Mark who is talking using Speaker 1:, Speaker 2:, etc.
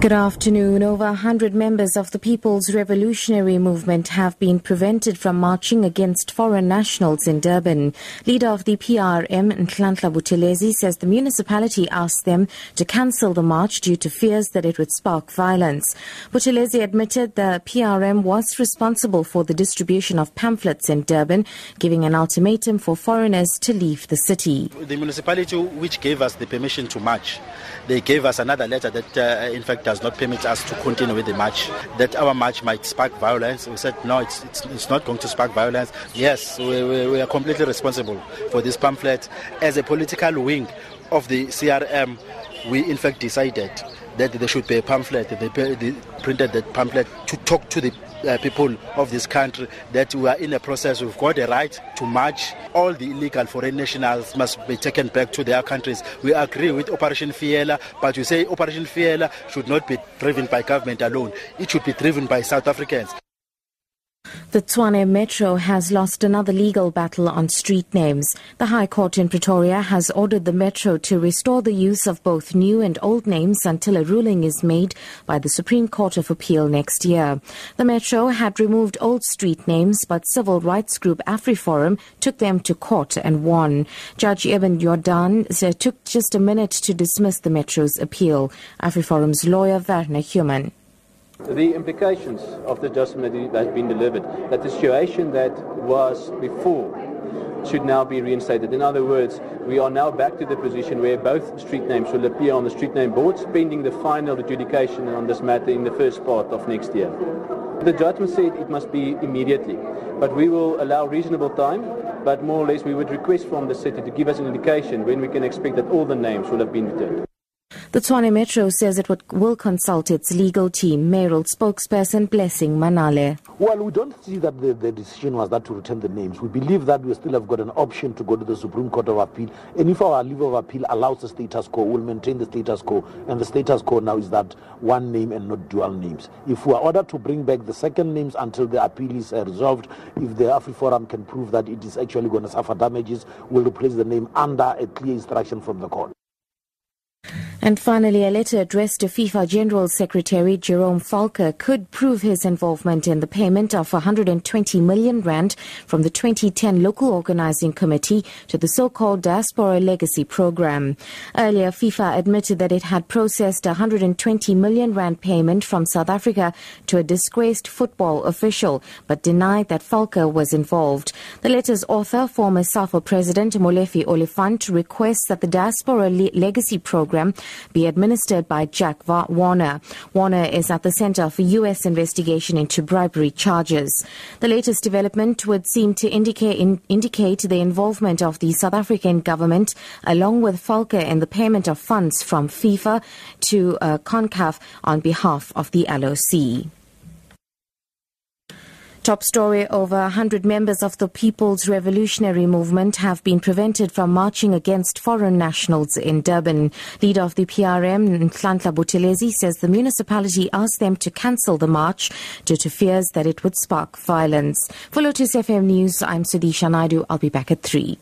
Speaker 1: Good afternoon. Over 100 members of the People's Revolutionary Movement have been prevented from marching against foreign nationals in Durban. Leader of the PRM, Nhlanhla Buthelezi, says the municipality asked them to cancel the march due to fears that it would spark violence. Buthelezi admitted the PRM was responsible for the distribution of pamphlets in Durban, giving an ultimatum for foreigners to leave the city.
Speaker 2: The municipality which gave us the permission to march, they gave us another letter that, uh, in fact, does not permit us to continue with the march. That our march might spark violence. We said, no, it's, it's, it's not going to spark violence. Yes, we, we, we are completely responsible for this pamphlet. As a political wing of the CRM, we in fact decided that there should be a pamphlet. They, they printed that pamphlet to talk to the uh, people of this country that we are in a process. We've got a right to march. All the illegal foreign nationals must be taken back to their countries. We agree with Operation Fiela, but you say Operation Fiela should not be driven by government alone. It should be driven by South Africans.
Speaker 1: The Tshwane Metro has lost another legal battle on street names. The High Court in Pretoria has ordered the Metro to restore the use of both new and old names until a ruling is made by the Supreme Court of Appeal next year. The Metro had removed old street names, but civil rights group AfriForum took them to court and won. Judge Eben Jordan took just a minute to dismiss the Metro's appeal. AfriForum's lawyer Werner Human
Speaker 3: the implications of the judgment that has been delivered, that the situation that was before should now be reinstated. In other words, we are now back to the position where both street names will appear on the street name boards, pending the final adjudication on this matter in the first part of next year. The judgment said it must be immediately, but we will allow reasonable time, but more or less we would request from the city to give us an indication when we can expect that all the names will have been returned.
Speaker 1: The Tshwane Metro says it would, will consult its legal team. Mayoral spokesperson Blessing Manale.
Speaker 4: Well, we don't see that the, the, decision was that to return the names. We believe that we still have got an option to go to the Supreme Court of Appeal. And if our leave of appeal allows the status quo, we'll maintain the status quo. And the status quo now is that one name and not dual names. If we are ordered to bring back the second names until the appeal is uh, resolved, if the AfriForum can prove that it is actually going to suffer damages, we'll replace the name under a clear instruction from the court.
Speaker 1: And finally, a letter addressed to FIFA General Secretary Jerome Valcke could prove his involvement in the payment of 120 million rand from the 2010 local organizing committee to the so-called Diaspora Legacy Program. Earlier, FIFA admitted that it had processed 120 million rand payment from South Africa to a disgraced football official, but denied that Valcke was involved. The letter's author, former SAFA President Molefi Oliphant, requests that the Diaspora Le- Legacy Program be administered by Jack Warner. Warner is at the center of a U.S. investigation into bribery charges. The latest development would seem to indicate, in, indicate the involvement of the South African government along with Valcke in the payment of funds from FIFA to uh, CONCACAF on behalf of the LOC. Top story over 100 members of the People's Revolutionary Movement have been prevented from marching against foreign nationals in Durban. Leader of the PRM, Nhlanhla Buthelezi, says the municipality asked them to cancel the march due to fears that it would spark violence. For Lotus FM News, I'm Sudisha Naidu. I'll be back at 3.